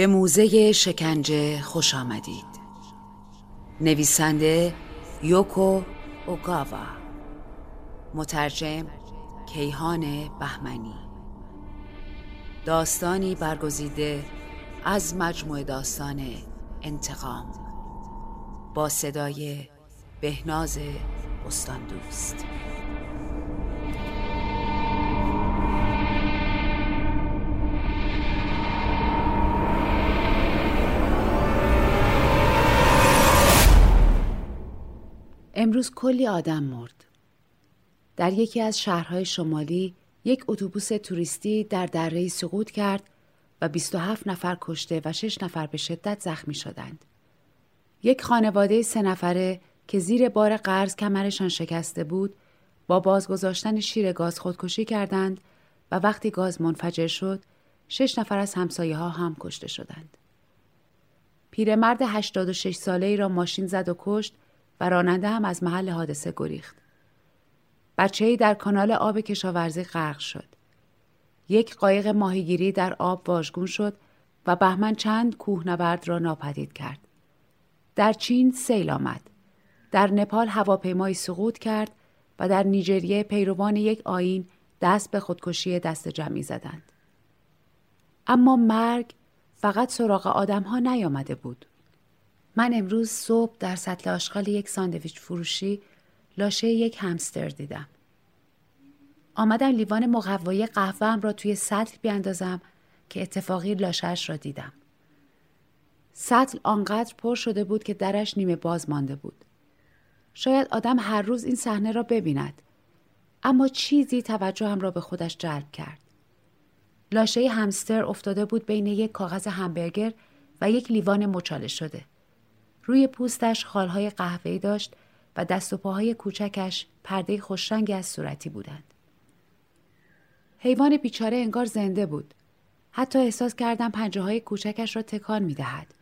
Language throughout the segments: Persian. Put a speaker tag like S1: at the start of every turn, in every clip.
S1: به موزه شکنجه خوش آمدید. نویسنده یوکو اوگاوا. مترجم کیهان بهمنی. داستانی برگزیده از مجموع داستان انتقام. با صدای بهناز استان دوست امروز کلی آدم مرد. در یکی از شهرهای شمالی یک اتوبوس توریستی در دره سقوط کرد و 27 نفر کشته و 6 نفر به شدت زخمی شدند. یک خانواده سه نفره که زیر بار قرض کمرشان شکسته بود با بازگذاشتن شیر گاز خودکشی کردند و وقتی گاز منفجر شد شش نفر از همسایه ها هم کشته شدند. پیرمرد 86 ساله ای را ماشین زد و کشت و راننده هم از محل حادثه گریخت. بچه ای در کانال آب کشاورزی غرق شد. یک قایق ماهیگیری در آب واژگون شد و بهمن چند کوهنورد را ناپدید کرد. در چین سیل آمد. در نپال هواپیمایی سقوط کرد و در نیجریه پیروان یک آین دست به خودکشی دست جمعی زدند. اما مرگ فقط سراغ آدم ها نیامده بود. من امروز صبح در سطل آشغال یک ساندویچ فروشی لاشه یک همستر دیدم. آمدم لیوان مقوایی قهوهم را توی سطل بیاندازم که اتفاقی لاشهش را دیدم. سطل آنقدر پر شده بود که درش نیمه باز مانده بود. شاید آدم هر روز این صحنه را ببیند. اما چیزی توجهم را به خودش جلب کرد. لاشه همستر افتاده بود بین یک کاغذ همبرگر و یک لیوان مچاله شده. روی پوستش خالهای قهوه‌ای داشت و دست و پاهای کوچکش پرده خوشرنگی از صورتی بودند. حیوان بیچاره انگار زنده بود. حتی احساس کردم پنجه های کوچکش را تکان می دهد.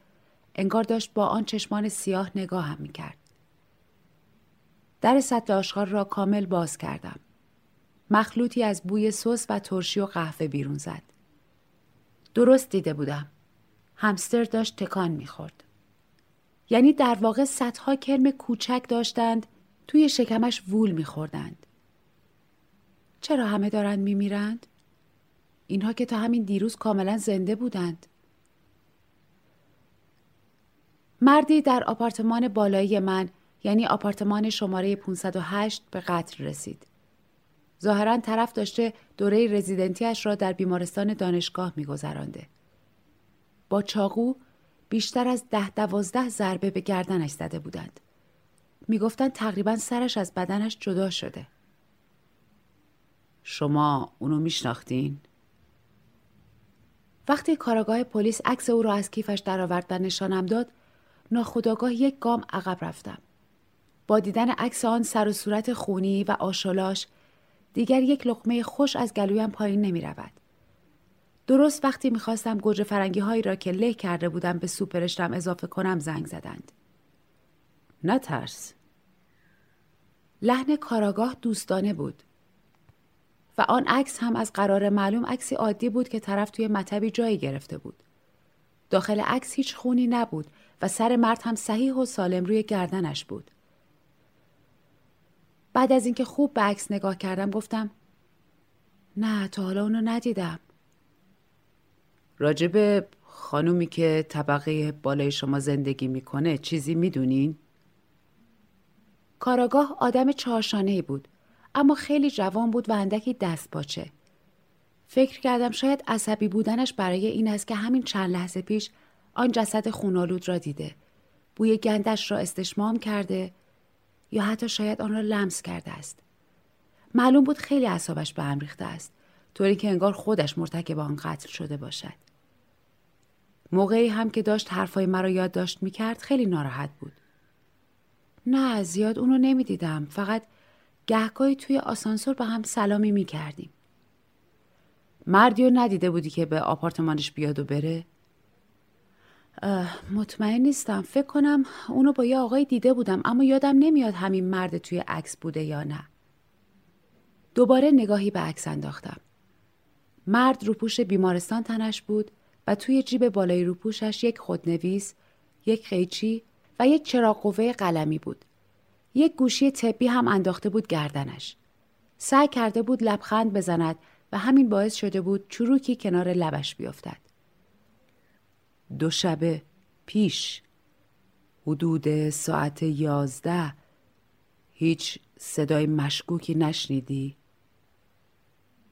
S1: انگار داشت با آن چشمان سیاه نگاه هم می کرد. در سطل آشغال را کامل باز کردم. مخلوطی از بوی سس و ترشی و قهوه بیرون زد. درست دیده بودم. همستر داشت تکان می‌خورد. یعنی در واقع صدها کرم کوچک داشتند توی شکمش وول میخوردند. چرا همه دارند میمیرند؟ اینها که تا همین دیروز کاملا زنده بودند. مردی در آپارتمان بالایی من یعنی آپارتمان شماره 508 به قتل رسید. ظاهرا طرف داشته دوره رزیدنتیش را در بیمارستان دانشگاه میگذرانده. با چاقو بیشتر از ده دوازده ضربه به گردنش زده بودند. می‌گفتند تقریبا سرش از بدنش جدا شده.
S2: شما اونو میشناختین؟
S1: وقتی کاراگاه پلیس عکس او را از کیفش درآورد و نشانم داد، ناخداگاه یک گام عقب رفتم. با دیدن عکس آن سر و صورت خونی و آشولاش دیگر یک لقمه خوش از گلویم پایین نمی رود. درست وقتی می‌خواستم گوجه فرنگی هایی را که له کرده بودم به سوپرشتم اضافه کنم زنگ زدند.
S2: نترس.
S1: لحن کاراگاه دوستانه بود. و آن عکس هم از قرار معلوم عکسی عادی بود که طرف توی مطبی جایی گرفته بود. داخل عکس هیچ خونی نبود و سر مرد هم صحیح و سالم روی گردنش بود. بعد از اینکه خوب به عکس نگاه کردم گفتم نه تا حالا اونو ندیدم.
S2: راجب خانومی که طبقه بالای شما زندگی می‌کنه چیزی می‌دونین؟
S1: کاراگاه آدم چهارشانه بود اما خیلی جوان بود و اندکی دست باچه. فکر کردم شاید عصبی بودنش برای این است که همین چند لحظه پیش آن جسد خونالود را دیده. بوی گندش را استشمام کرده یا حتی شاید آن را لمس کرده است. معلوم بود خیلی اعصابش به هم ریخته است طوری که انگار خودش مرتکب آن قتل شده باشد موقعی هم که داشت حرفای مرا یادداشت می‌کرد خیلی ناراحت بود. نه زیاد اونو نمی‌دیدم. فقط گهگاهی توی آسانسور با هم سلامی می‌کردیم. مردی رو ندیده بودی که به آپارتمانش بیاد و بره؟ مطمئن نیستم. فکر کنم اونو با یه آقای دیده بودم اما یادم نمیاد همین مرد توی عکس بوده یا نه. دوباره نگاهی به عکس انداختم. مرد روپوش بیمارستان تنش بود. و توی جیب بالای روپوشش یک خودنویس یک قیچی و یک چراغ قوه قلمی بود. یک گوشی طبی هم انداخته بود گردنش. سعی کرده بود لبخند بزند و همین باعث شده بود چروکی کنار لبش بیفتد. دو شبه پیش حدود ساعت یازده هیچ صدای مشکوکی نشنیدی؟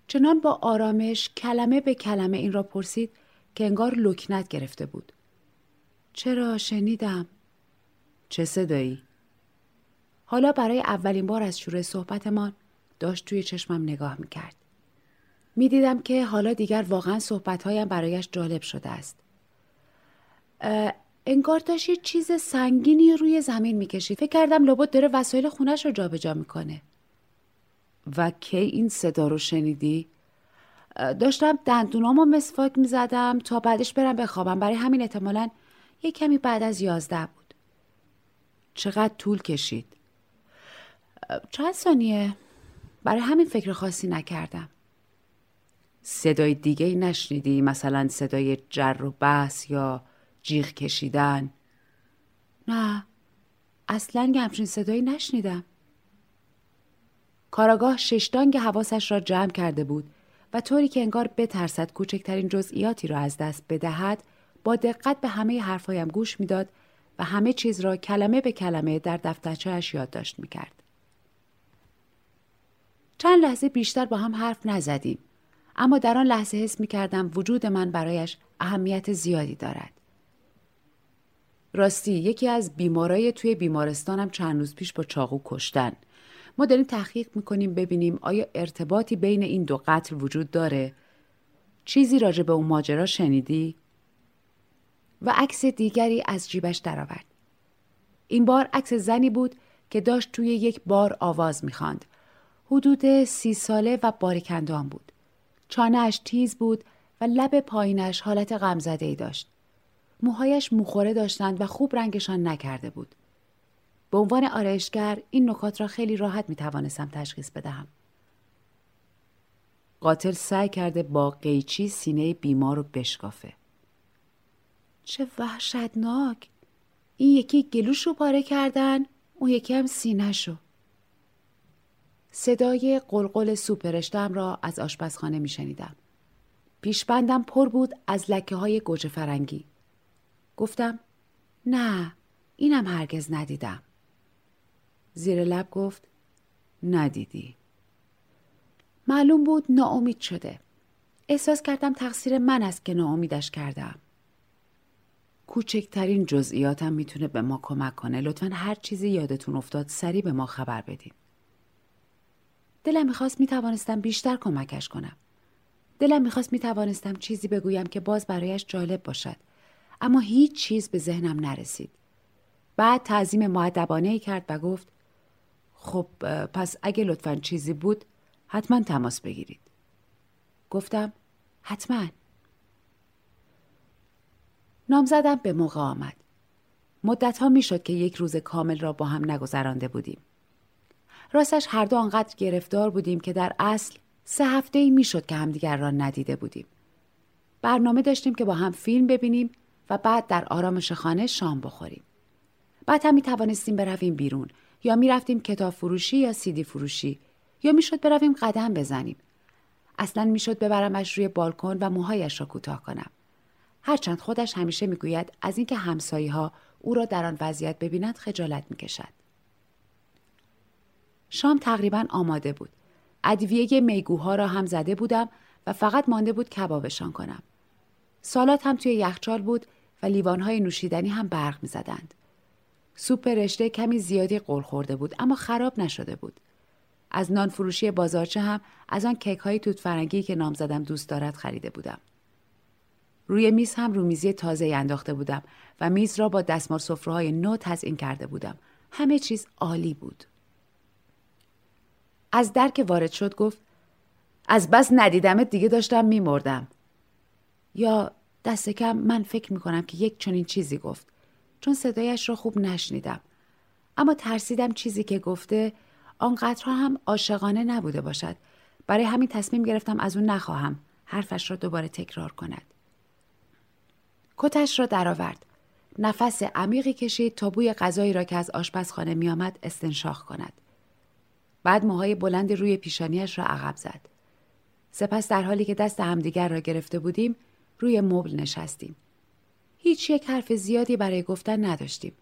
S1: چنان با آرامش کلمه به کلمه این را پرسید که انگار لکنت گرفته بود. چرا شنیدم؟ چه صدایی؟ حالا برای اولین بار از شروع صحبتمان داشت توی چشمم نگاه می‌کرد. می‌دیدم که حالا دیگر واقعا صحبتهایم برایش جالب شده است. انگار داشت یه چیز سنگینی روی زمین می‌کشید. فکر کردم لابد داره وسایل خونش رو جابجا می‌کنه. و کی این صدا رو شنیدی؟ داشتم دندونامو مسواک می‌زدم تا بعدش برم بخوابم برای همین احتمالا یه کمی بعد از یازده بود. چقدر طول کشید؟ چند ثانیه؟ برای همین فکر خاصی نکردم. صدای دیگه نشنیدی مثلا صدای جر و بحث یا جیغ کشیدن نه اصلا همچین صدایی نشنیدم کاراگاه ششتانگ حواسش را جمع کرده بود و طوری که انگار بترسد کوچکترین جزئیاتی را از دست بدهد با دقت به همه حرفایم گوش می‌داد و همه چیز را کلمه به کلمه در دفترچهاش یادداشت می‌کرد چند لحظه بیشتر با هم حرف نزدیم اما در آن لحظه حس می کردم وجود من برایش اهمیت زیادی دارد. راستی یکی از بیمارای توی بیمارستانم چند روز پیش با چاقو کشتن. ما داریم تحقیق می‌کنیم ببینیم آیا ارتباطی بین این دو قتل وجود داره؟ چیزی راجع به اون ماجرا شنیدی؟ و عکس دیگری از جیبش درآورد. این بار عکس زنی بود که داشت توی یک بار آواز می‌خواند. حدود سی ساله و باریکندان بود. چانهش تیز بود و لب پایینش حالت غمزده ای داشت. موهایش موخوره داشتند و خوب رنگشان نکرده بود. به عنوان آرایشگر این نکات را خیلی راحت می توانستم تشخیص بدهم. قاتل سعی کرده با قیچی سینه بیمار رو بشکافه. چه وحشتناک! این یکی گلوش رو پاره کردن، اون یکی هم سینه شو. صدای قلقل سوپرشتم را از آشپزخانه می شنیدم. پیشبندم پر بود از لکه های گوجه فرنگی. گفتم نه اینم هرگز ندیدم. زیر لب گفت ندیدی. معلوم بود ناامید شده. احساس کردم تقصیر من است که ناامیدش کردم. کوچکترین جزئیاتم می‌تونه به ما کمک کنه. لطفا هر چیزی یادتون افتاد سریع به ما خبر بدین. دلم می‌خواست می‌توانستم بیشتر کمکش کنم. دلم می‌خواست می‌توانستم چیزی بگویم که باز برایش جالب باشد. اما هیچ چیز به ذهنم نرسید. بعد تعظیم معدبانه کرد و گفت خب پس اگه لطفا چیزی بود حتما تماس بگیرید. گفتم حتما. نامزدم به موقع آمد. مدت ها می شد که یک روز کامل را با هم نگذرانده بودیم. راستش هر دو آنقدر گرفتار بودیم که در اصل سه هفته ای می‌شد که همدیگر را ندیده بودیم. برنامه داشتیم که با هم فیلم ببینیم و بعد در آرامش خانه شام بخوریم. بعد هم می توانستیم برویم بیرون یا می رفتیم کتاب فروشی یا سیدی فروشی یا می‌شد برویم قدم بزنیم. اصلا می‌شد ببرمش روی بالکن و موهایش را کوتاه کنم. هرچند خودش همیشه می‌گوید از اینکه همسایه ها او را در آن وضعیت ببینند خجالت می‌کشد. شام تقریبا آماده بود. ادویه میگوها را هم زده بودم و فقط مانده بود کبابشان کنم. سالات هم توی یخچال بود و لیوانهای نوشیدنی هم برق می زدند. سوپ رشته کمی زیادی قل خورده بود اما خراب نشده بود. از نان فروشی بازارچه هم از آن کیک های توت فرنگی که نامزدم دوست دارد خریده بودم. روی میز هم رومیزی تازه انداخته بودم و میز را با دستمال های نو تزئین کرده بودم. همه چیز عالی بود. از در که وارد شد گفت از بس ندیدمت دیگه داشتم میمردم. یا دست کم من فکر می کنم که یک چنین چیزی گفت چون صدایش را خوب نشنیدم. اما ترسیدم چیزی که گفته آنقدرها هم عاشقانه نبوده باشد. برای همین تصمیم گرفتم از اون نخواهم حرفش را دوباره تکرار کند. کتش را درآورد. نفس عمیقی کشید تا بوی غذایی را که از آشپزخانه میآمد استنشاق کند. بعد موهای بلند روی پیشانیش را عقب زد. سپس در حالی که دست همدیگر را گرفته بودیم روی مبل نشستیم. هیچ یک حرف زیادی برای گفتن نداشتیم.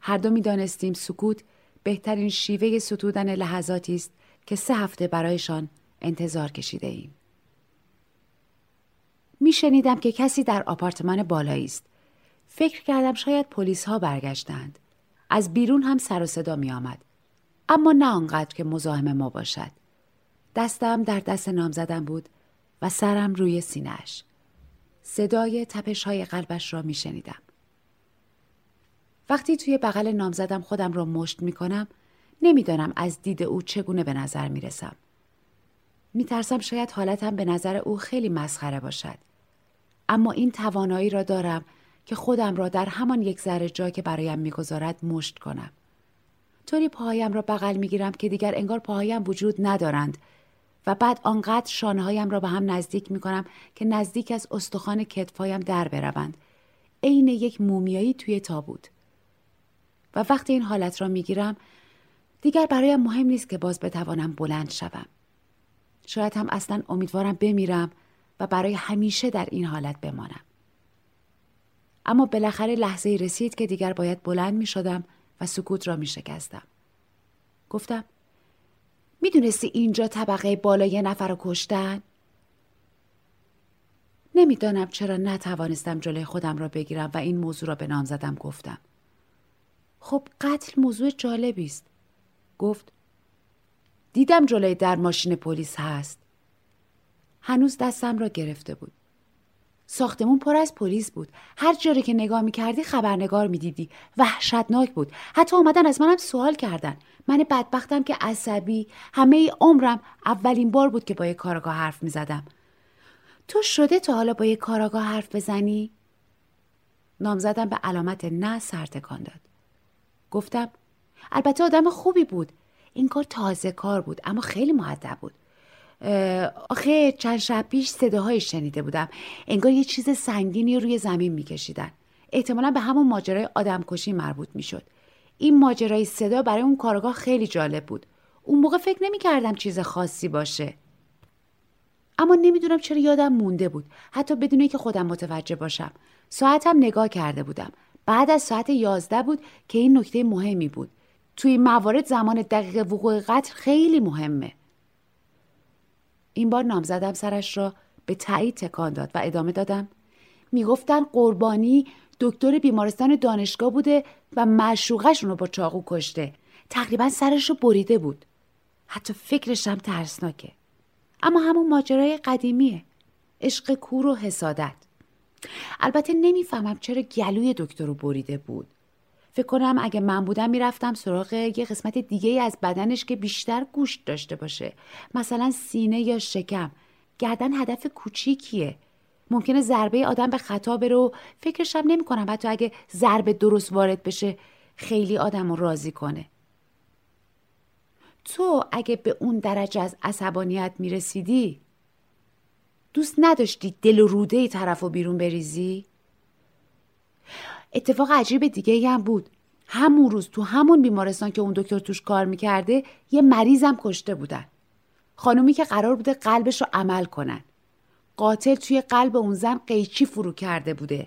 S1: هر دو می دانستیم سکوت بهترین شیوه ستودن لحظاتی است که سه هفته برایشان انتظار کشیده ایم. می شنیدم که کسی در آپارتمان بالایی است. فکر کردم شاید پلیس ها برگشتند. از بیرون هم سر و صدا می آمد. اما نه آنقدر که مزاحم ما باشد. دستم در دست نامزدم بود و سرم روی سینهش. صدای تپش های قلبش را می شنیدم. وقتی توی بغل نامزدم خودم را مشت می کنم نمی‌دانم از دید او چگونه به نظر می رسم. می ترسم شاید حالتم به نظر او خیلی مسخره باشد. اما این توانایی را دارم که خودم را در همان یک ذره جا که برایم می‌گذارد مشت کنم. طوری پاهایم را بغل می‌گیرم که دیگر انگار پاهایم وجود ندارند و بعد آنقدر شانههایم را به هم نزدیک می کنم که نزدیک از استخوان کتفایم در بروند. عین یک مومیایی توی تابوت. و وقتی این حالت را می‌گیرم دیگر برایم مهم نیست که باز بتوانم بلند شوم. شاید هم اصلا امیدوارم بمیرم و برای همیشه در این حالت بمانم. اما بالاخره لحظه رسید که دیگر باید بلند می شدم و سکوت را می شکستم. گفتم می‌دونستی اینجا طبقه بالا یه نفر رو کشتن؟ نمی‌دانم چرا نتوانستم جلوی خودم را بگیرم و این موضوع را به نام زدم گفتم. خب قتل موضوع جالبی است. گفت دیدم جلوی در ماشین پلیس هست. هنوز دستم را گرفته بود. ساختمون پر از پلیس بود هر جایی که نگاه می‌کردی خبرنگار می‌دیدی وحشتناک بود حتی اومدن از منم سوال کردن من بدبختم که عصبی همه ای عمرم اولین بار بود که با یه کاراگاه حرف می‌زدم تو شده تا حالا با یه کاراگاه حرف بزنی؟ نامزدم به علامت نه سرتکان داد. گفتم البته آدم خوبی بود. این کار تازه کار بود اما خیلی معدب بود. آخه چند شب پیش صداهایی شنیده بودم. انگار یه چیز سنگینی روی زمین میکشیدن. احتمالا به همون ماجرای آدمکشی مربوط می‌شد. این ماجرای صدا برای اون کارگاه خیلی جالب بود. اون موقع فکر نمی‌کردم چیز خاصی باشه. اما نمی‌دونم چرا یادم مونده بود. حتی بدون که خودم متوجه باشم. ساعتم نگاه کرده بودم. بعد از ساعت یازده بود که این نکته مهمی بود. توی موارد زمان دقیق وقوع قتل خیلی مهمه. این بار نامزدم سرش را به تایید تکان داد و ادامه دادم. می‌گفتن قربانی دکتر بیمارستان دانشگاه بوده و معشوقش رو با چاقو کشته. تقریبا سرش رو بریده بود. حتی فکرش هم ترسناکه. اما همون ماجرای قدیمیه. عشق کور و حسادت. البته نمی‌فهمم چرا گلوی دکتر رو بریده بود. فکر کنم اگه من بودم می‌رفتم سراغ یه قسمت دیگه از بدنش که بیشتر گوشت داشته باشه. مثلا سینه یا شکم. گردن هدف کوچیکیه. ممکنه ضربه آدم به خطا بره و فکرشم نمی کنم. حتی اگه ضربه درست وارد بشه خیلی آدم رو راضی کنه. تو اگه به اون درجه از عصبانیت می‌رسیدی دوست نداشتی دل و روده طرف و بیرون بریزی؟ اتفاق عجیب دیگه هم بود. همون روز تو همون بیمارستان که اون دکتر توش کار می‌کرده یه مریضم کشته بودن. خانومی که قرار بوده قلبش رو عمل کنن. قاتل توی قلب اون زن قیچی فرو کرده بوده.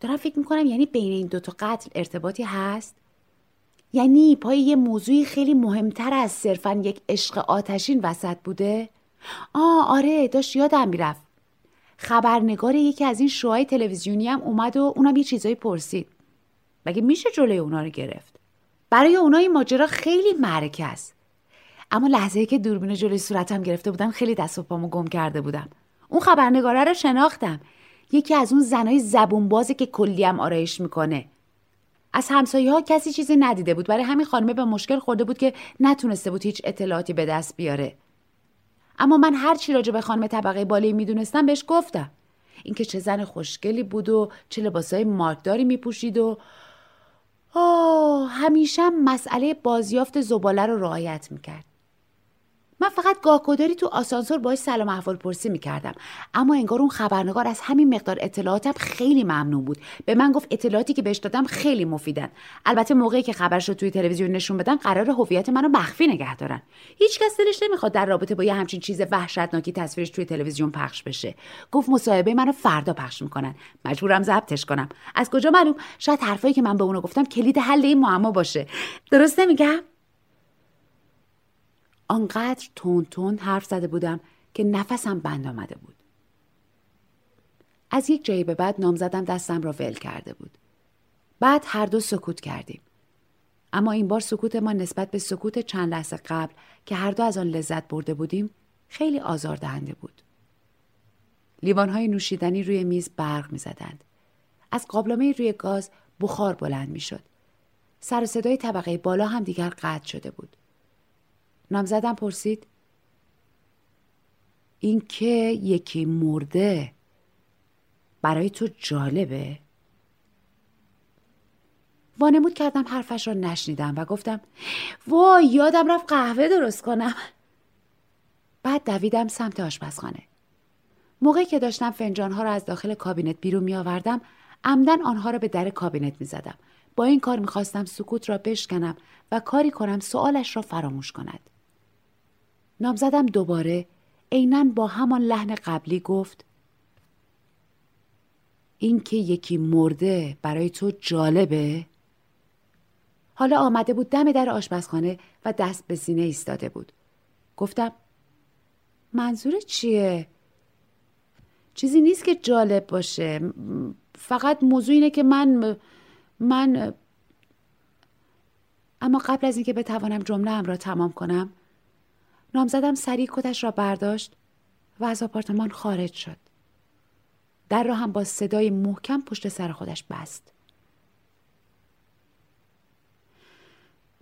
S1: دارم فکر می‌کنم یعنی بین این دوتا قتل ارتباطی هست؟ یعنی پای یه موضوعی خیلی مهمتر از صرفا یک عشق آتشین وسط بوده؟ آه آره داشت یادم می‌رفت. خبرنگار یکی از این شوهای تلویزیونی هم اومد و اونم یه چیزایی پرسید. مگه میشه جلوی اونا رو گرفت؟ برای اونا این ماجرا خیلی معرکه است. اما لحظه که دوربین جلوی صورتم گرفته بودم خیلی دست و پامو گم کرده بودم. اون خبرنگاره رو شناختم. یکی از اون زنای زبون بازه که کلیم آرایش می‌کنه. از همسایه ها کسی چیزی ندیده بود. برای همین خانمه به مشکل خورده بود که نتونسته بود هیچ اطلاعاتی به دست بیاره. اما من هر چی راجع به خانم طبقه بالایی می‌دونستم بهش گفتم. اینکه چه زن خوشگلی بود و چه لباسای مارکداری میپوشید و آه همیشه مسئله بازیافت زباله رو رعایت می‌کرد. من فقط گاهگداری تو آسانسور باش سلام احوال پرسی می‌کردم. اما انگار اون خبرنگار از همین مقدار اطلاعاتم خیلی ممنون بود. به من گفت اطلاعاتی که بهش دادم خیلی مفیدن. البته موقعی که خبرش رو توی تلویزیون نشون بدن قرار هویت منو مخفی نگه دارن. هیچکس دلش نمی‌خواد در رابطه با یه همچین چیز وحشتناکی تصویرش توی تلویزیون پخش بشه. گفت مصاحبه منو فردا پخش می‌کنن. مجبورم ضبطش کنم. از کجا معلوم؟ شاید حرفایی که من به اونو گفتم کلید حل این معما باشه. درست نمیگم؟ آنقدر تون تون حرف زده بودم که نفسم بند آمده بود. از یک جایی به بعد نامزدم دستم را ول کرده بود. بعد هر دو سکوت کردیم. اما این بار سکوت ما نسبت به سکوت چند لحظه قبل که هر دو از آن لذت برده بودیم خیلی آزاردهنده بود. لیوانهای نوشیدنی روی میز برق می زدند. از قابلمه روی گاز بخار بلند می شد. سر صدای طبقه بالا هم دیگر قطع شده بود. نامزدم پرسید این که یکی مرده برای تو جالبه؟ وانمود کردم حرفش را نشنیدم و گفتم وای یادم رفت قهوه درست کنم بعد دویدم سمت آشپزخانه موقعی که داشتم فنجانها را از داخل کابینت بیرون می آوردم عمدن آنها را به در کابینت می زدم. با این کار می‌خواستم سکوت را بشکنم و کاری کنم سوالش را فراموش کند. نامزدم دوباره عینا با همان لحن قبلی گفت این که یکی مرده برای تو جالبه؟ حالا آمده بود دم در آشپزخانه و دست به سینه ایستاده بود. گفتم منظور چیه؟ چیزی نیست که جالب باشه. فقط موضوع اینه که من من اما قبل از اینکه بتوانم جمله را تمام کنم نامزدم سریع کتش را برداشت و از آپارتمان خارج شد. در را هم با صدای محکم پشت سر خودش بست.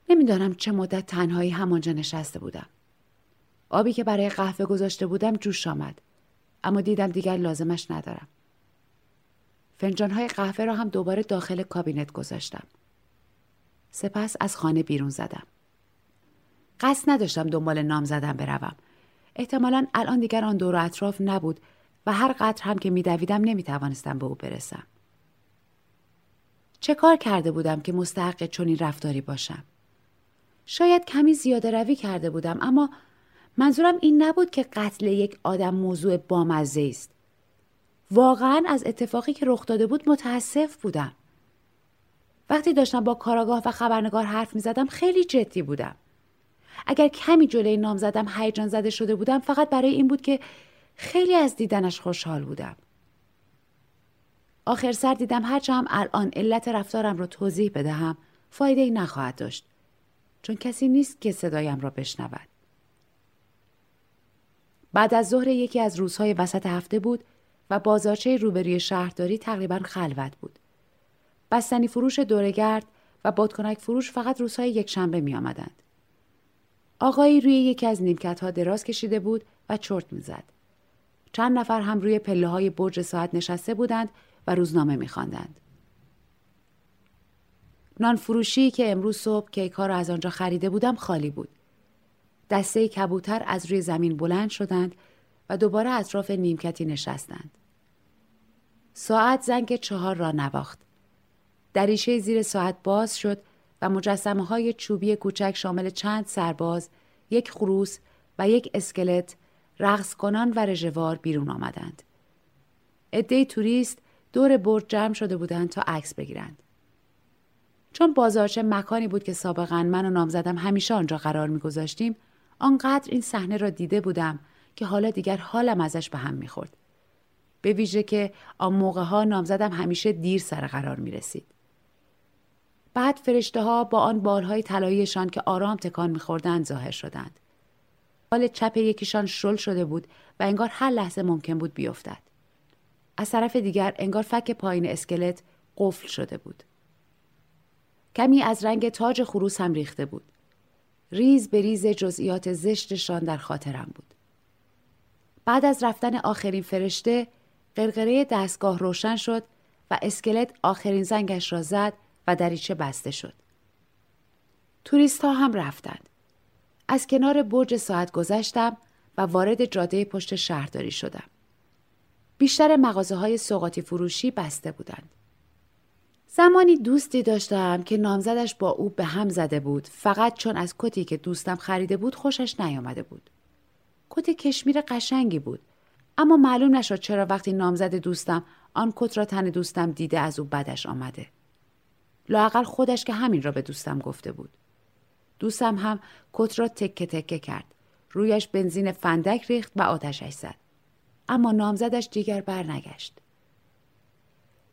S1: نمی‌دانم چه مدت تنهایی همانجا نشسته بودم. آبی که برای قهوه گذاشته بودم جوش آمد. اما دیدم دیگر لازمش ندارم. فنجانهای قهوه را هم دوباره داخل کابینت گذاشتم. سپس از خانه بیرون زدم. قصد نداشتم دنبال نام زدن بروم. احتمالا الان دیگر آن دور و اطراف نبود و هر قطر هم که میدویدم نمی‌توانستم به او برسم. چه کار کرده بودم که مستحق چنین رفتاری باشم؟ شاید کمی زیاده روی کرده بودم اما منظورم این نبود که قتل یک آدم موضوع بامزه است. واقعا از اتفاقی که رخ داده بود متاسف بودم. وقتی داشتم با کاراگاه و خبرنگار حرف می زدم خیلی جدی بودم. اگر کمی جلوی نام زدم هیجان زده شده بودم فقط برای این بود که خیلی از دیدنش خوشحال بودم. آخر سر دیدم هرچه هم الان علت رفتارم رو توضیح بدهم فایده ای نخواهد داشت چون کسی نیست که صدایم را بشنود. بعد از ظهر یکی از روزهای وسط هفته بود و بازارچه روبروی شهرداری تقریبا خلوت بود. بستنی فروش دورگرد و بادکنک فروش فقط روزهای یک شنبه می آمدند. آقایی روی یکی از نیمکت ها دراز کشیده بود و چرت می‌زد. چند نفر هم روی پله های برج ساعت نشسته بودند و روزنامه میخواندند. نان فروشی که امروز صبح کیک ها را از آنجا خریده بودم خالی بود. دسته کبوتر از روی زمین بلند شدند و دوباره اطراف نیمکتی نشستند. ساعت زنگ چهار را نواخت. دریشه زیر ساعت باز شد و مجسمه های چوبی کوچک شامل چند سرباز، یک خروس و یک اسکلت رقص کنان و رژوار بیرون آمدند. عده توریست دور برج جمع شده بودند تا عکس بگیرند. چون بازارچه مکانی بود که سابقا من و نامزدم همیشه آنجا قرار میگذاشتیم آنقدر این صحنه را دیده بودم که حالا دیگر حالم ازش به هم می‌خورد به ویژه که آن موقع ها نامزدم همیشه دیر سر قرار می رسید. بعد فرشته ها با آن بالهای طلاییشان که آرام تکان میخوردند ظاهر شدند حال چپ یکیشان شل شده بود و انگار هر لحظه ممکن بود بیفتد. از طرف دیگر انگار فک پایین اسکلت قفل شده بود. کمی از رنگ تاج خروس هم ریخته بود. ریز به ریز جزئیات زشتشان در خاطرم بود. بعد از رفتن آخرین فرشته قرقره دستگاه روشن شد و اسکلت آخرین زنگش را زد و دریچه بسته شد. توریست ها هم رفتند. از کنار برج ساعت گذشتم و وارد جاده پشت شهرداری شدم. بیشتر مغازه های سوقاتی فروشی بسته بودند. زمانی دوستی داشتم که نامزدش با او به هم زده بود فقط چون از کتی که دوستم خریده بود خوشش نیامده بود. کت کشمیر قشنگی بود اما معلوم نشد چرا وقتی نامزد دوستم آن کت را تن دوستم دیده از او بدش آمده. لاقل خودش که همین را به دوستم گفته بود. دوستم هم کت را تکه تکه کرد. رویش بنزین فندک ریخت و آتشش زد. اما نامزدش دیگر برنگشت.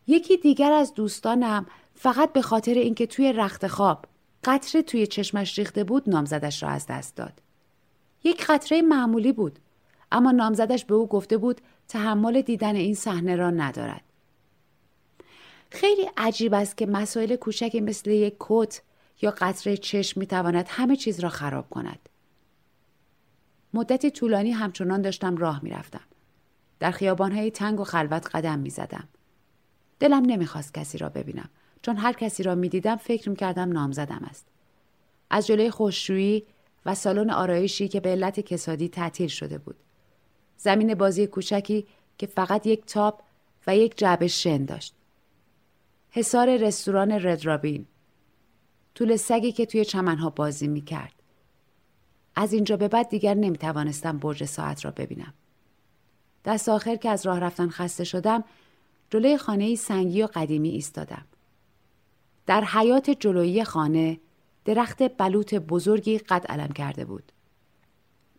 S1: یکی دیگر از دوستانم فقط به خاطر اینکه توی رخت خواب قطره توی چشمش ریخته بود نامزدش را از دست داد. یک قطره معمولی بود اما نامزدش به او گفته بود تحمل دیدن این صحنه را ندارد. خیلی عجیب است که مسائل کوچکی مثل یک کت یا قطره چشم می‌تواند همه چیز را خراب کند. مدتی طولانی همچنان داشتم راه می‌رفتم. در خیابانهای تنگ و خلوت قدم می‌زدم. دلم نمی‌خواست کسی را ببینم چون هر کسی را می‌دیدم فکر می‌کردم نامزدم است. از جلوی خوششویی و سالن آرایشی که به علت کسادی تعطیل شده بود. زمین بازی کوچکی که فقط یک تاپ و یک جعبه شن داشت. حصار رستوران ردرابین. طول سگی که توی چمنها بازی می کرد. از اینجا به بعد دیگر نمی توانستم برج ساعت را ببینم. دست آخر که از راه رفتن خسته شدم جلوی خانه سنگی و قدیمی ایستادم. در حیات جلویی خانه درخت بلوط بزرگی قد علم کرده بود.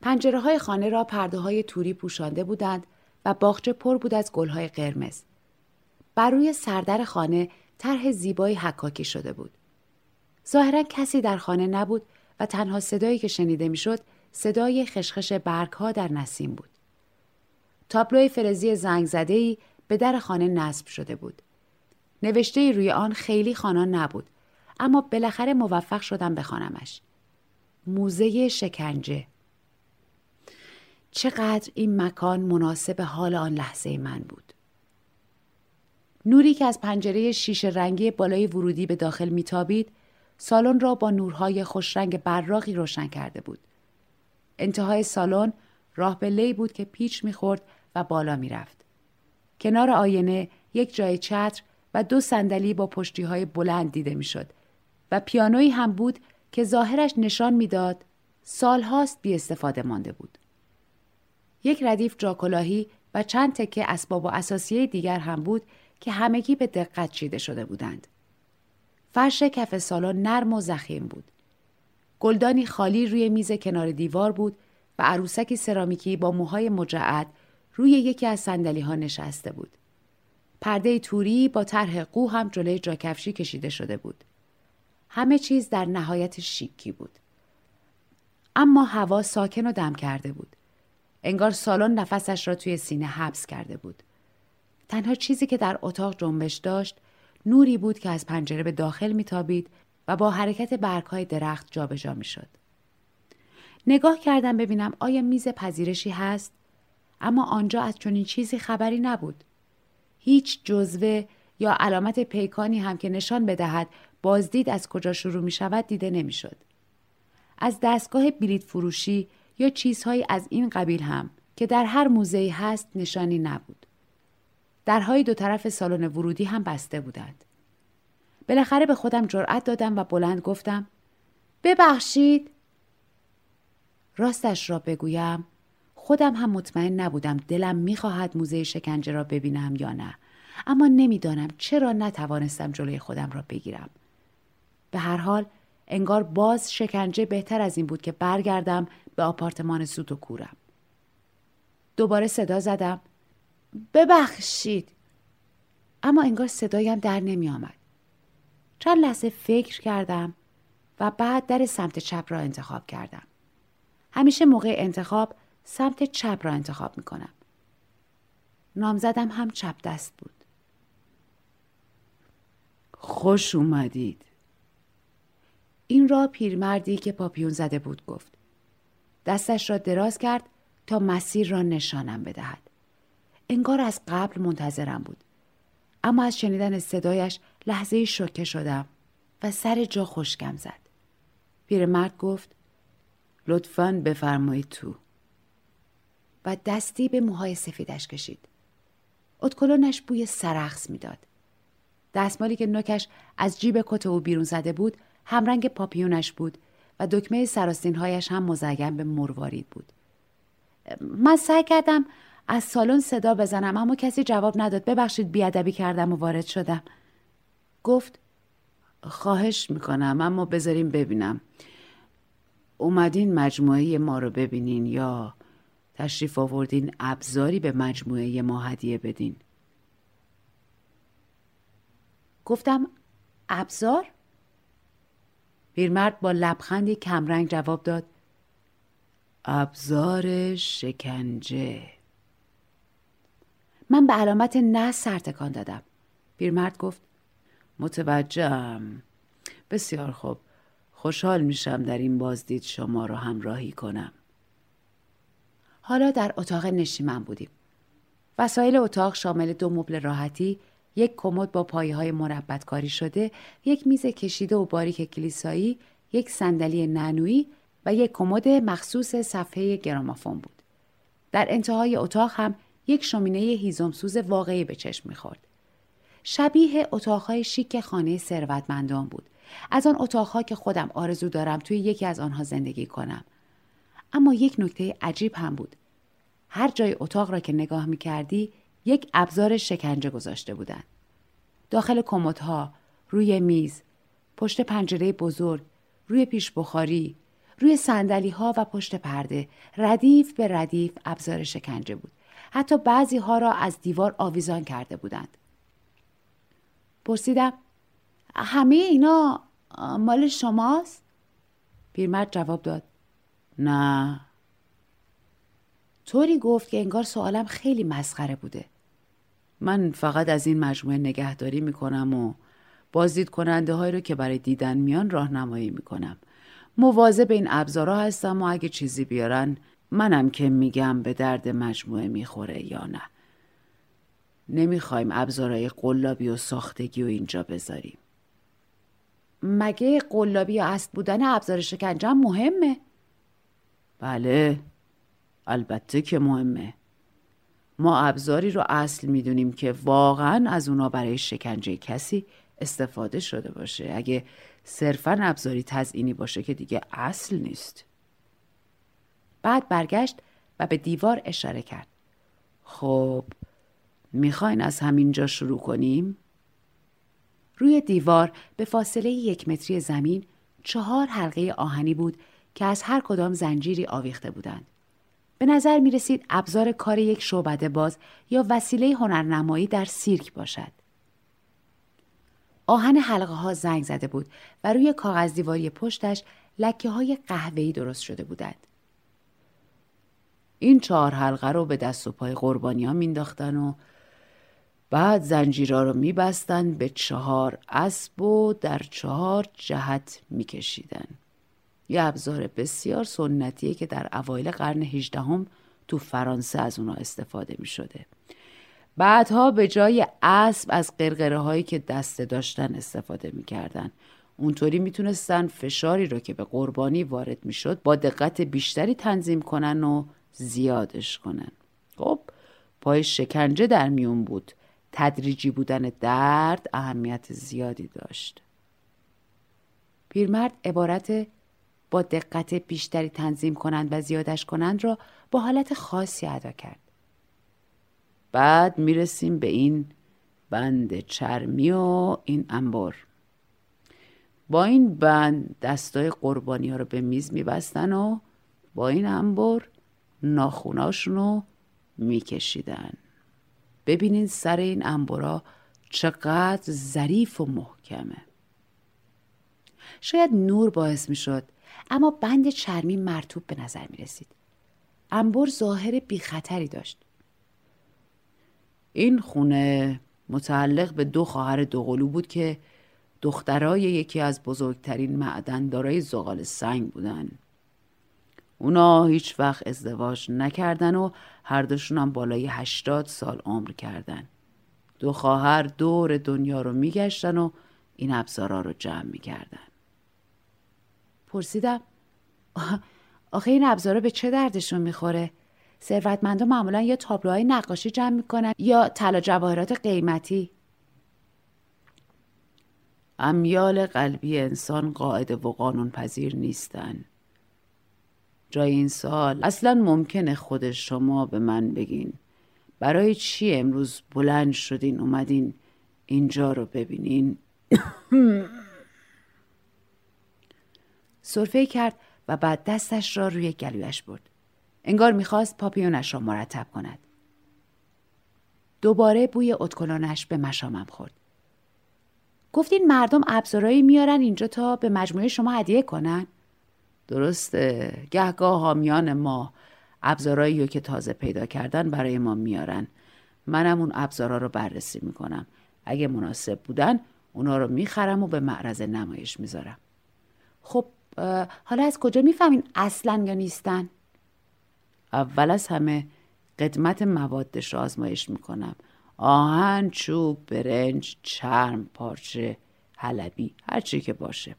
S1: پنجره های خانه را پرده های توری پوشانده بودند و باغچه پر بود از گل های قرمز. بر روی سردر خانه طرح زیبایی حکاکی شده بود. ظاهرا کسی در خانه نبود و تنها صدایی که شنیده می‌شد صدای خشخش برگ ها در نسیم بود. تابلوی فرزی زنگ زده ای به در خانه نصب شده بود. نوشته روی آن خیلی خانان نبود اما بالاخره موفق شدم بخوانمش. موزه شکنجه چقدر این مکان مناسب حال آن لحظه من بود. نوری که از پنجره شیش رنگی بالای ورودی به داخل میتابید سالن را با نورهای خوشرنگ براقی روشن کرده بود. انتهای سالن راه به بود که پیچ می‌خورد و بالا می‌رفت. کنار آینه یک جای چتر و دو صندلی با پشتی های بلند دیده می‌شد و پیانویی هم بود که ظاهرش نشان می‌داد سالهاست بی استفاده مانده بود. یک ردیف جاکلاهی و چند تکه اسباب و اساسیه دیگر هم بود که همگی به دقت چیده شده بودند. فرش کف سالن نرم و زخیم بود. گلدانی خالی روی میز کنار دیوار بود و عروسکی سرامیکی با موهای مجعد روی یکی از سندلی ها نشسته بود. پرده توری با طرح قو هم جلوی جاکفشی کشیده شده بود. همه چیز در نهایت شیکی بود. اما هوا ساکن و دم کرده بود. انگار سالن نفسش را توی سینه حبس کرده بود. تنها چیزی که در اتاق جنبش داشت نوری بود که از پنجره به داخل میتابید و با حرکت برگهای درخت جابجا می‌شد. نگاه کردم ببینم آیا میز پذیرشی هست اما آنجا از چنین چیزی خبری نبود. هیچ جزوه یا علامت پیکانی هم که نشان بدهد بازدید از کجا شروع می شود دیده نمی‌شد. از دستگاه بلیت فروشی یا چیزهایی از این قبیل هم که در هر موزهی هست نشانی نبود. درهای دو طرف سالن ورودی هم بسته بودند. بالاخره به خودم جرأت دادم و بلند گفتم ببخشید. راستش را بگویم خودم هم مطمئن نبودم دلم می‌خواهد موزه شکنجه را ببینم یا نه. اما نمی‌دانم چرا نتوانستم جلوی خودم را بگیرم. به هر حال انگار باز شکنجه بهتر از این بود که برگردم به آپارتمان سوت و کورم. دوباره صدا زدم. ببخشید اما انگار صدایم در نمی آمد. چند لحظه فکر کردم و بعد در سمت چپ را انتخاب کردم. همیشه موقع انتخاب سمت چپ را انتخاب می کنم. نامزدم هم چپ دست بود.
S2: خوش اومدید.
S1: این را پیرمردی که پاپیون زده بود گفت. دستش را دراز کرد تا مسیر را نشانم بدهد. انگار از قبل منتظرم بود. اما از شنیدن صدایش لحظه شوکه شدم و سر جا خشکم زد. پیرمرد گفت
S2: لطفا بفرمایید تو.
S1: و دستی به موهای سفیدش کشید. اتکلونش بوی سرخص می‌داد. دستمالی که نوکش از جیب کت او بیرون زده بود همرنگ پاپیونش بود و دکمه سراستینهایش هم مزین به مروارید بود. من سعی کردم از سالن صدا بزنم اما کسی جواب نداد. ببخشید بیادبی کردم و وارد شدم. گفت
S2: خواهش می‌کنم اما بذاریم ببینم. اومدین مجموعه ما رو ببینین یا تشریف آوردین ابزاری به مجموعه ما هدیه بدین؟
S1: گفتم ابزار؟ پیرمرد با لبخندی کمرنگ جواب داد
S2: ابزار شکنجه.
S1: من به علامت نه سرتکان دادم. پیرمرد گفت
S2: متوجهم. بسیار خوب. خوشحال میشم در این بازدید شما را همراهی کنم.
S1: حالا در اتاق نشیمن بودیم. وسایل اتاق شامل دو مبل راحتی یک کمد با پایه های مربت کاری شده یک میز کشیده و باریک کلیسایی یک صندلی نانویی و یک کمد مخصوص صفحه گرامافون بود. در انتهای اتاق هم یک شومینه هیزمسوز واقعی به چشم می‌خورد. شبیه اتاقهای شیک خانه ثروتمندان بود. از آن اتاقها که خودم آرزو دارم توی یکی از آنها زندگی کنم. اما یک نکته عجیب هم بود. هر جای اتاق را که نگاه می کردی یک ابزار شکنجه گذاشته بودند داخل کمدها روی میز پشت پنجره بزرگ روی پیش بخاری روی سندلی ها و پشت پرده ردیف به ردیف ابزار شکنجه بود. حتی بعضی ها را از دیوار آویزان کرده بودند. پرسیدم همه اینا مال شماست؟ پیرمرد جواب داد
S2: نه.
S1: طوری گفت که انگار سوالم خیلی مسخره بوده.
S2: من فقط از این مجموعه نگهداری می‌کنم و بازدید کننده هایی رو که برای دیدن میان راهنمایی می‌کنم. مواظب این ابزارها هستم و اگه چیزی بیارن منم که میگم به درد مجموعه می‌خوره یا نه. نمی‌خوایم ابزارهای قلابی و ساختگی و اینجا بذاریم.
S1: مگه قلابی یا است بودن ابزار شکنجه مهمه؟
S2: بله البته که مهمه. ما ابزاری رو اصل می‌دونیم که واقعا از اونا برای شکنجه کسی استفاده شده باشه. اگه صرفا ابزاری تزئینی باشه که دیگه اصل نیست.
S1: بعد برگشت و به دیوار اشاره کرد
S2: خب می‌خواین از همینجا شروع کنیم؟
S1: روی دیوار به فاصله یک متری زمین چهار حلقه آهنی بود که از هر کدام زنجیری آویخته بودند. به نظر می رسید ابزار کار یک شعبده باز یا وسیله هنرنمایی در سیرک باشد. آهن حلقه ها زنگ زده بود و روی کاغذ دیواری پشتش لکه های قهوه‌ای درست شده بودند.
S2: این چهار حلقه رو به دست و پای قربانی ها مینداختن و بعد زنجیرها رو میبستن به چهار اسب و در چهار جهت میکشیدن. یه ابزار بسیار سنتیه که در اوایل قرن هجدهم تو فرانسه از اونا استفاده می شده. بعدها به جای اسب از قرقره هایی که دسته داشتن استفاده می‌کردن. اونطوری می‌تونستن فشاری رو که به قربانی وارد می‌شد با دقت بیشتری تنظیم کنن و زیادش کنن. خب پای شکنجه در میون بود. تدریجی بودن درد اهمیت زیادی داشت.
S1: پیرمرد عبارت با دقت بیشتری تنظیم کنند و زیادش کنند را با حالت خاصی ادا کرد.
S2: بعد می‌رسیم به این بند چرمی و این انبار. با این بند دستای قربانی ها رو به میز میبستن و با این انبار ناخوناشون رو میکشیدن. ببینین سر این انبارا چقدر ظریف و محکمه.
S1: شاید نور باعث می شد اما بند چرمی مرتوب به نظر می رسید. انبر ظاهر بی خطری داشت.
S2: این خونه متعلق به دو خواهر دوقلو بود که دخترای یکی از بزرگترین معدندارای زغال سنگ بودن. اونا هیچ وقت ازدواج نکردن و هر دوشون هم بالای هشتاد سال عمر کردن. دو خواهر دور دنیا رو میگشتن و این ابزارا رو جمع می‌کردن.
S1: پرسیدم آخه این ابزارا به چه دردشون می‌خوره؟ ثروتمندا معمولا یا تابلوهای نقاشی جمع می‌کنن یا طلا جواهرات قیمتی
S2: امیال قلبی انسان قاعده و قانون پذیر نیستن جای این سال. اصلا ممکنه خود شما به من بگین. برای چی امروز بلند شدین اومدین اینجا رو ببینین؟
S1: صرفه کرد و بعد دستش را روی گلویش برد. انگار می‌خواست پاپیونش را مرتب کند. دوباره بوی اتکلانش به مشامم خورد. گفتین مردم ابزارهایی میارن اینجا تا به مجموعه شما هدیه کنن؟
S2: درسته. گهگاه حامیان ما ابزارهایی که تازه پیدا کردن برای ما میارن. منم اون ابزارا رو بررسی می‌کنم. اگه مناسب بودن اونا رو می‌خرم و به معرض نمایش می‌ذارم.
S1: خب حالا از کجا می‌فهمین اصلا یا نیستن؟
S2: اول از همه قدمت موادش رو آزمایش می‌کنم. آهن، چوب، برنج، چرم، پارچه، حلبی هر چی که باشه.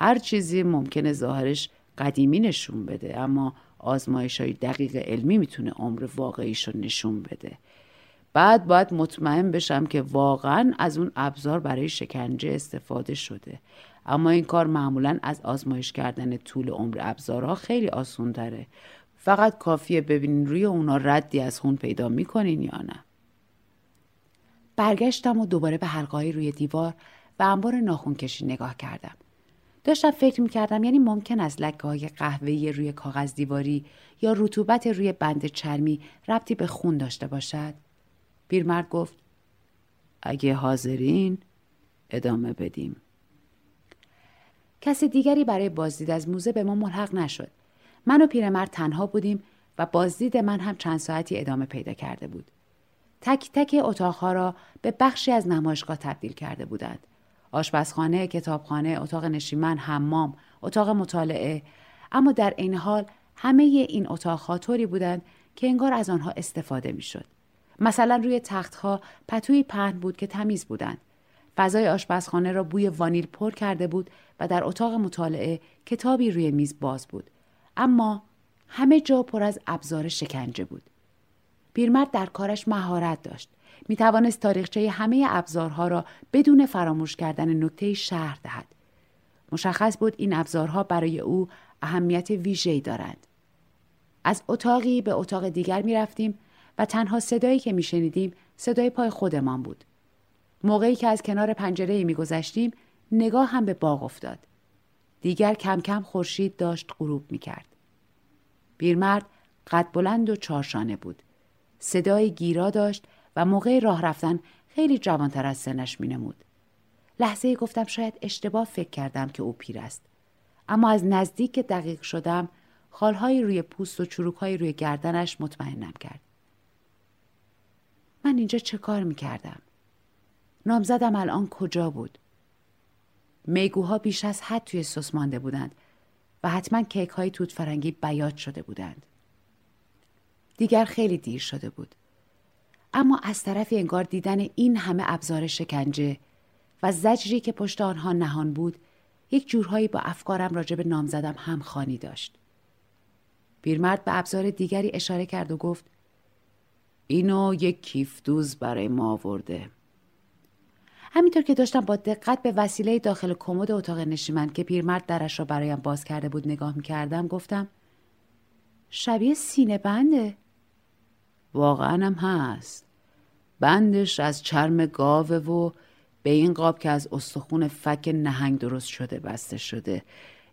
S2: هر چیزی ممکنه ظاهرش قدیمی نشون بده اما آزمایش های دقیق علمی می‌تونه عمر واقعیش رو نشون بده. بعد باید مطمئن بشم که واقعا از اون ابزار برای شکنجه استفاده شده. اما این کار معمولا از آزمایش کردن طول عمر ابزارها خیلی آسون داره فقط کافیه ببینین روی اونا ردی از خون پیدا می‌کنین یا نه.
S1: برگشتم و دوباره به حلقه روی دیوار و انبار ناخون کشی نگاه کردم. داشتم فکر می‌کردم یعنی ممکن است لکه های قهوه‌ای روی کاغذ دیواری یا رطوبت روی بند چرمی ربطی به خون داشته باشد. پیرمرد گفت
S2: اگه حاضرین ادامه بدیم.
S1: کسی دیگری برای بازدید از موزه به ما ملحق نشد. من و پیرمرد تنها بودیم و بازدید من هم چند ساعتی ادامه پیدا کرده بود. تک تک اتاقها را به بخشی از نمایشگاه تبدیل کرده بودند. آشپزخانه، کتابخانه، اتاق نشیمن، حمام، اتاق مطالعه اما در این حال همه این اتاقها طوری بودند که انگار از آنها استفاده می‌شد. مثلا روی تختها پتوی پهن بود که تمیز بودند. فضای آشپزخانه را بوی وانیل پر کرده بود و در اتاق مطالعه کتابی روی میز باز بود. اما همه جا پر از ابزار شکنجه بود. پیرمرد در کارش مهارت داشت. می توانست تاریخچه همه ابزارها را بدون فراموش کردن نکته شهر دهد. مشخص بود این ابزارها برای او اهمیت ویژه‌ای دارند. از اتاقی به اتاق دیگر می رفتیم و تنها صدایی که می شنیدیم صدای پای خودمان بود. موقعی که از کنار پنجره می گذشتیم نگاه هم به باغ افتاد. دیگر کم کم خورشید داشت غروب می کرد. بیرمرد قد بلند و چارشانه بود. صدای گیرا داشت و موقع راه رفتن خیلی جوانتر از سنش می نمود. لحظه گفتم شاید اشتباه فکر کردم که او پیر است. اما از نزدیک دقیق شدم خالهای روی پوست و چروکهای روی گردنش مطمئنم کرد. من اینجا چه کار می کردم؟ نامزدم الان کجا بود؟ میگوها بیش از حد توی سس مانده بودند و حتما کیک های توت فرنگی بیاد شده بودند. دیگر خیلی دیر شده بود. اما از طرفی انگار دیدن این همه ابزار شکنجه و زجری که پشت آنها نهان بود یک جورهایی با افکارم راجع به نامزدم هم خانی داشت. پیرمرد به ابزار دیگری اشاره کرد و گفت اینو یک کیف دوز برای ما آورده. همینطور که داشتم با دقت به وسیله داخل کمد اتاق نشیمن که پیرمرد درش را برایم باز کرده بود نگاه می‌کردم گفتم شبیه سینه بنده
S2: واقعا هم هست بندش از چرم گاوه و به این قاب که از استخون فک نهنگ درست شده بسته شده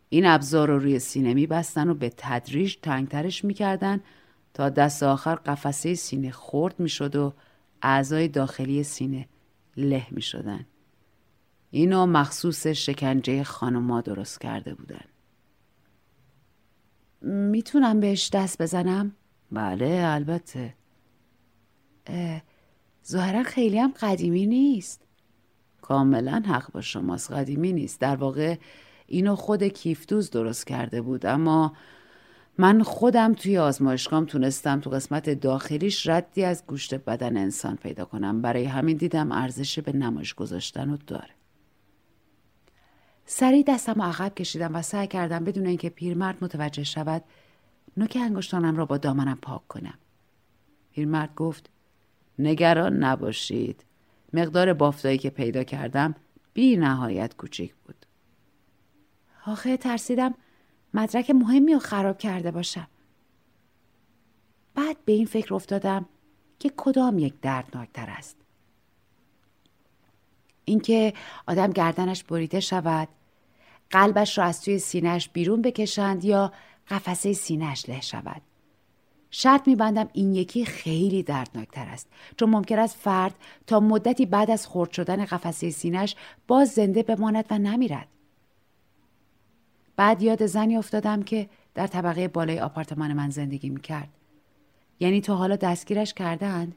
S2: این ابزار رو روی سینه می بستن و به تدریج تنگترش می‌کردن تا دست آخر قفسه سینه خورد می‌شد و اعضای داخلی سینه له می شدن. اینو مخصوص شکنجه خانما درست کرده بودن.
S1: می‌تونم بهش دست بزنم؟
S2: بله البته
S1: ظاهرا خیلی هم قدیمی نیست.
S2: کاملا حق با شماست قدیمی نیست. در واقع اینو خود کیفتوز درست کرده بود. اما من خودم توی آزمایشگاه تونستم تو قسمت داخلیش ردی از گوشت بدن انسان پیدا کنم. برای همین دیدم ارزش به نمایش گذاشتن رو داره.
S1: سریع دستم عقب کشیدم و سعی کردم بدون اینکه پیرمرد متوجه شود نوک انگشتانم را با دامنم پاک کنم.
S2: پیرمرد گفت نگران نباشید. مقدار بافتایی که پیدا کردم بی نهایت کوچیک بود.
S1: آخه ترسیدم مدرک مهمی رو خراب کرده باشم. بعد به این فکر افتادم که کدام یک دردناکتر است. اینکه آدم گردنش بریده شود قلبش را از توی سینهش بیرون بکشند یا قفسه سینهش له شود. شرط میبندم این یکی خیلی دردناکتر است. چون ممکن است فرد تا مدتی بعد از خرد شدن قفسه سینهش باز زنده بماند و نمیرد. بعد یاد زنی افتادم که در طبقه بالای آپارتمان من زندگی می‌کرد. یعنی تا حالا دستگیرش کردهاند.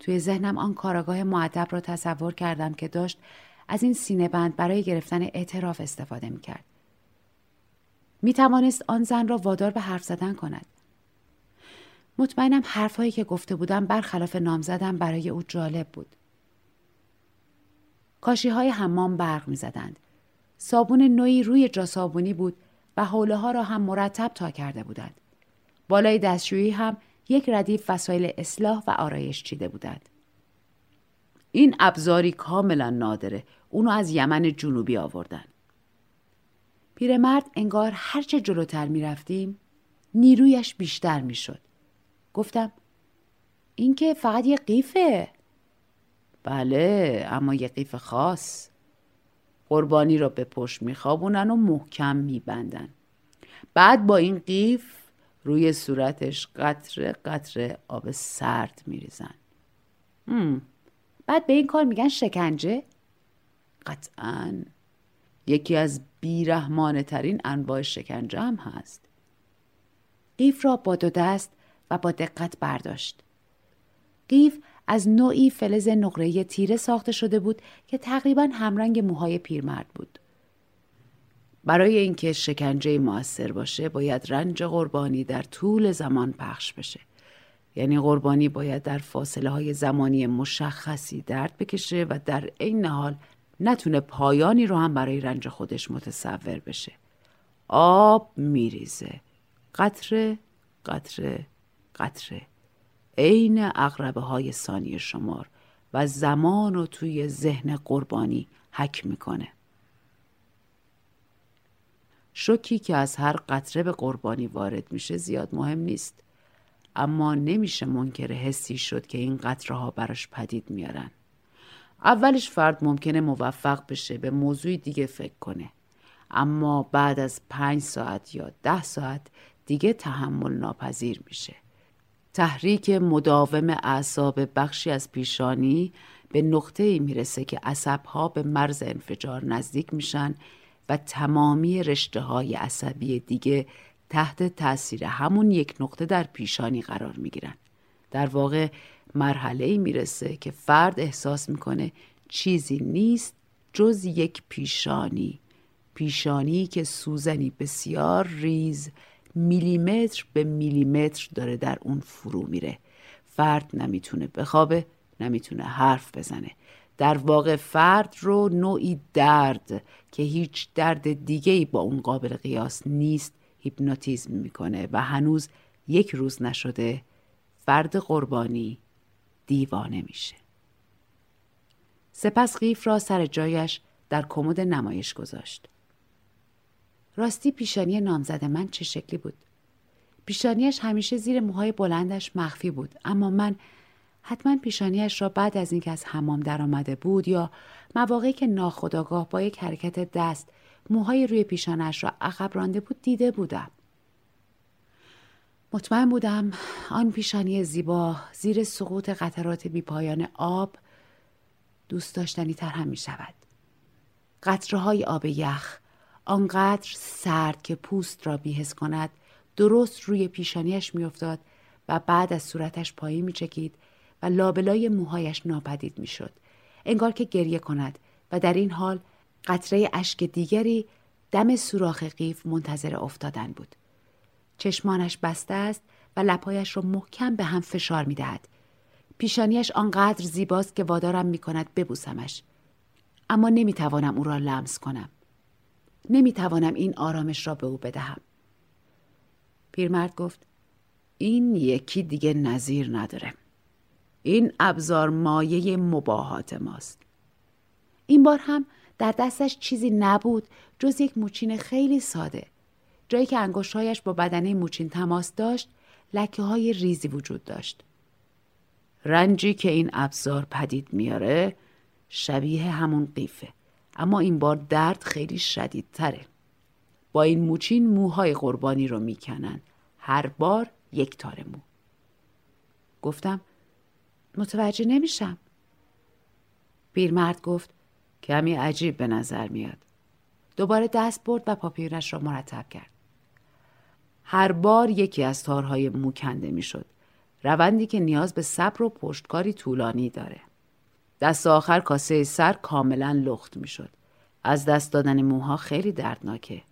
S1: توی ذهنم آن کاراگاه معدب را تصور کردم که داشت از این سینه بند برای گرفتن اعتراف استفاده می‌کرد. می توانست آن زن را وادار به حرف زدن کند. مطمئنم حرفهایی که گفته بودم برخلاف نام زدم برای او جالب بود کاشی های حمام برق می زدند. صابون نوعی روی جا صابونی بود و حوله ها را هم مرتب تا کرده بودند. بالای دستشویی هم یک ردیف وسایل اصلاح و آرایش چیده بودند.
S2: این ابزاری کاملا نادره. اونو از یمن جنوبی آوردن.
S1: پیرمرد انگار هرچه جلوتر می رفتیم نیرویش بیشتر می شد. گفتم این که فقط یه قیفه.
S2: بله اما یه قیف خاص. قربانی را به پشت میخوابونن و محکم میبندن. بعد با این قیف روی صورتش قطره قطره آب سرد میریزن.
S1: بعد به این کار میگن شکنجه؟
S2: قطعا. یکی از بیرحمانه ترین انواع شکنجه هم هست.
S1: قیف را با دو دست و با دقت برداشت. قیف از نوعی فلز نقره تیره ساخته شده بود که تقریبا همرنگ موهای پیرمرد بود.
S2: برای اینکه شکنجه موثر باشه باید رنج قربانی در طول زمان پخش بشه. یعنی قربانی باید در فاصله های زمانی مشخصی درد بکشه و در عین حال نتونه پایانی رو هم برای رنج خودش متصور بشه. آب میریزه. قطره قطره قطره عین اقربه های ثانیه شمار و زمان رو توی ذهن قربانی حک می‌کنه. شکی که از هر قطره به قربانی وارد میشه زیاد مهم نیست اما نمیشه منکر حسی شد که این قطره ها براش پدید میارن. اولش فرد ممکنه موفق بشه به موضوعی دیگه فکر کنه اما بعد از پنج ساعت یا ده ساعت دیگه تحمل ناپذیر میشه. تحریک مداوم اعصاب بخشی از پیشانی به نقطه ای می‌رسه که عصبها به مرز انفجار نزدیک میشن و تمامی رشته های عصبی دیگه تحت تاثیر همون یک نقطه در پیشانی قرار می‌گیرن. در واقع مرحله ای می‌رسه که فرد احساس می‌کنه چیزی نیست جز یک پیشانی پیشانی که سوزنی بسیار ریز میلیمتر به میلیمتر داره در اون فرو میره. فرد نمی‌تونه بخوابه نمی‌تونه حرف بزنه. در واقع فرد رو نوعی درد که هیچ درد دیگه ای با اون قابل قیاس نیست هیپنوتیزم می‌کنه و هنوز یک روز نشده فرد قربانی دیوانه میشه. سپس قیف را سر جایش در کمد نمایش گذاشت. راستی پیشانی نامزد من چه شکلی بود پیشانیش همیشه زیر موهای بلندش مخفی بود اما من حتما پیشانیش را بعد از اینکه از حمام درآمده بود یا مواقعی که ناخداگاه با یک حرکت دست موهای روی پیشانش را عقب رانده بود دیده بودم مطمئن بودم آن پیشانی زیبا زیر سقوط قطرات بیپایان آب دوست داشتنی تر هم می شود. قطره های آب یخ
S1: آنقدر سرد که پوست را بیهس کند درست روی پیشانیش میافتاد و بعد از صورتش پایین میچکید و لابلای موهایش ناپدید می‌شد انگار که گریه کند و در این حال قطره اشک دیگری دم سوراخ قیف منتظر افتادن بود چشمانش بسته است و لپایش را محکم به هم فشار می دهد. پیشانیش آنقدر زیباست که وادارم می کند ببوسمش. اما نمی توانم او را لمس کنم. نمی توانم این آرامش را به او بدهم. پیرمرد گفت این یکی دیگه نظیر نداره. این ابزار مایه مباهات ماست. این بار هم در دستش چیزی نبود جز یک موچین خیلی ساده. جایی که انگشتهایش با بدنه موچین تماس داشت لکه های ریزی وجود داشت. رنجی که این ابزار پدید میاره شبیه همون قیفه اما این بار درد خیلی شدیدتره. با این موچین موهای قربانی رو می‌کنن هر بار یک تار مو. گفتم متوجه نمیشم. پیرمرد گفت کمی عجیب به نظر میاد. دوباره دست برد و پاپیرش را مرتب کرد. هر بار یکی از تارهای مو کنده می‌شد. روندی که نیاز به صبر و پشتکاری طولانی داره. دست آخر کاسه سر کاملا لخت می‌شد. از دست دادن موها خیلی دردناکه.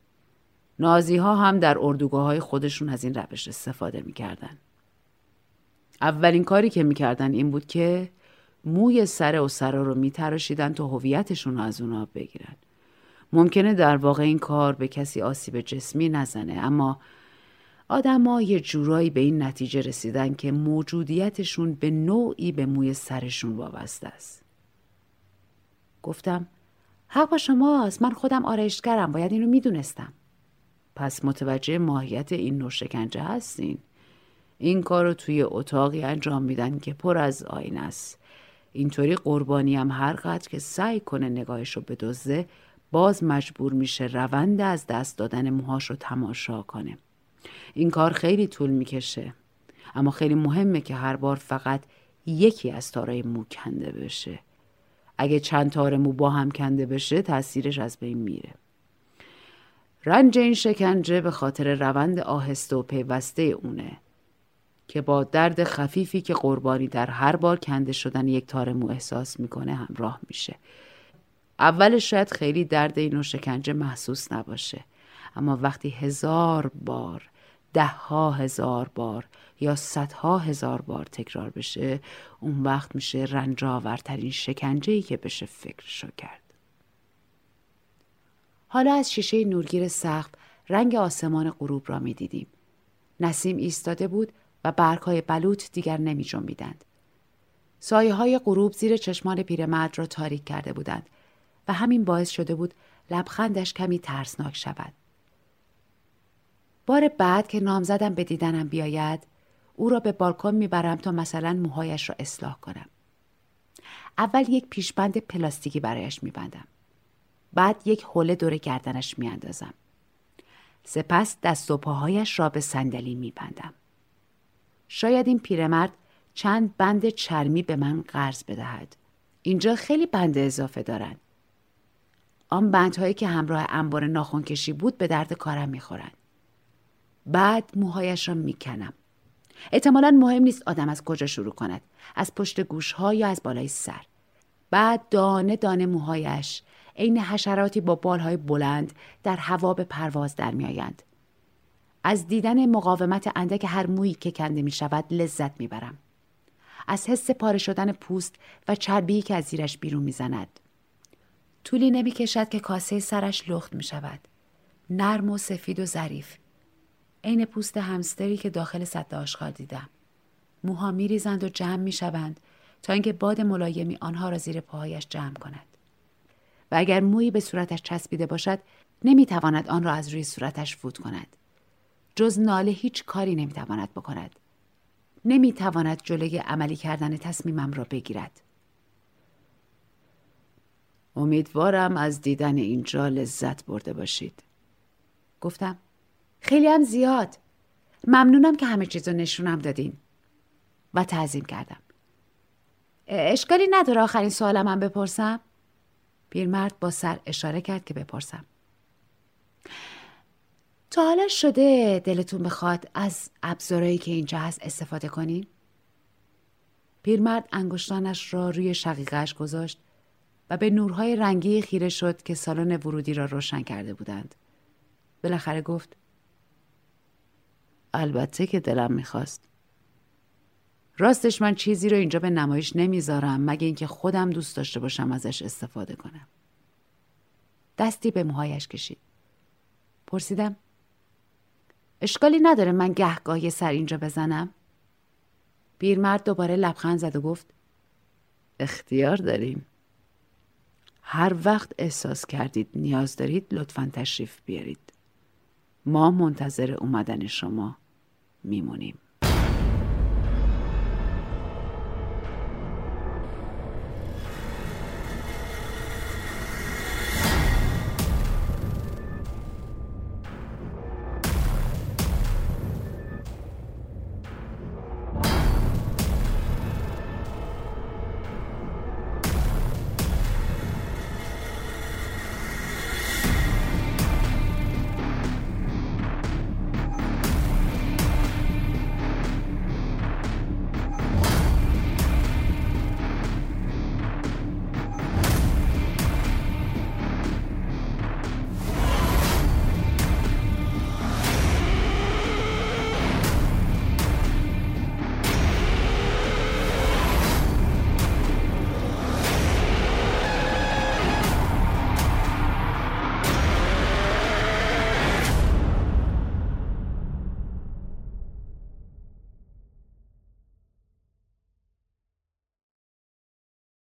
S1: نازی ها هم در اردوگاه های خودشون از این روش استفاده می‌کردن. اولین کاری که می‌کردن این بود که موی سر و سرا رو میتراشیدن تا هویتشون رو از اونا بگیرن. ممکنه در واقع این کار به کسی آسیب جسمی نزنه اما آدما یه جورایی به این نتیجه رسیدن که موجودیتشون به نوعی به موی سرشون وابسته است. گفتم حق با شماست من خودم آرایشگرم باید اینو می‌دونستم. پس متوجه ماهیت این نوع شکنجه هستین. این کار رو توی اتاقی انجام میدن که پر از آین است. اینطوری قربانی هم هر قدر که سعی کنه نگاهش رو بدزده باز مجبور میشه روند از دست دادن موهاش رو تماشا کنه. این کار خیلی طول می‌کشه. اما خیلی مهمه که هر بار فقط یکی از تارای مو کنده بشه. اگه چند تار مو با هم کنده بشه تاثیرش از بین میره. رنج این شکنجه به خاطر روند آهسته و پیوسته اونه که با درد خفیفی که قربانی در هر بار کنده شدن یک تار مو احساس می‌کنه همراه میشه. اولش شاید خیلی درد این شکنجه محسوس نباشه اما وقتی هزار بار ده ها هزار بار یا صدها هزار بار تکرار بشه اون وقت میشه رنجاورترین شکنجه ای که بشه فکرشو کرد. حالا از شیشه نورگیر سقف رنگ آسمان غروب را می دیدیم. نسیم ایستاده بود و برگهای بلوط دیگر نمی جنبیدند. سایه های غروب زیر چشمان پیرمرد را تاریک کرده بودند و همین باعث شده بود لبخندش کمی ترسناک شود. بار بعد که نامزدم به دیدنم بیاید او را به بالکن می‌برم تا مثلا موهایش را اصلاح کنم. اول یک پیشبند پلاستیکی برایش میبندم. بعد یک حوله دور گردنش میاندازم. سپس دست و پاهایش را به صندلی میبندم. شاید این پیرمرد چند بند چرمی به من قرض بدهد. اینجا خیلی بند اضافه دارند. آن بندهایی که همراه انبار ناخونکشی بود به درد کارم می‌خورند. بعد موهایش را می‌کنم. احتمالا مهم نیست آدم از کجا شروع کند. از پشت گوش ها یا از بالای سر. بعد دانه دانه موهایش عین حشراتی با بالهای بلند در هوا به پرواز در میآیند. از دیدن مقاومت اندک هر مویی که کنده می شود لذت می برم. از حس پاره شدن پوست و چربی که از زیرش بیرون می زند. طولی نمی کشد که کاسه سرش لخت می شود. نرم و سفید و ظریف. عین پوست همستری که داخل سد آشغال دیدم. موها می ریزند و جمع می شوند تا اینکه باد ملایمی آنها را زیر پاهایش جمع کند. و اگر مویی به صورتش چسبیده باشد نمی تواند آن را از روی صورتش فوت کند. جز ناله هیچ کاری نمی تواند بکند. نمی تواند جلوی عملی کردن تصمیمم را بگیرد. امیدوارم از دیدن اینجا لذت برده باشید. گفتم خیلی هم زیاد. ممنونم که همه چیز رو نشونم دادین. و تعظیم کردم. اشکالی نداره آخرین سوالم هم بپرسم؟ پیرمرد با سر اشاره کرد که بپرسم. تا حالا شده دلتون بخواد از ابزارهایی که اینجا هست استفاده کنین؟ پیرمرد انگشتانش را روی شقیقش گذاشت و به نورهای رنگی خیره شد که سالن ورودی را روشن کرده بودند. بالاخره گفت
S2: البته که دلم می‌خواست.
S1: راستش من چیزی رو اینجا به نمایش نمی‌ذارم مگه اینکه خودم دوست داشته باشم ازش استفاده کنم. دستی به موهایش کشید. پرسیدم اشکالی نداره من گهگاه یه سر اینجا بزنم؟ پیرمرد دوباره لبخند زد و گفت
S2: اختیار داریم. هر وقت احساس کردید نیاز دارید لطفا تشریف بیارید. ما منتظر اومدن شما میمونیم.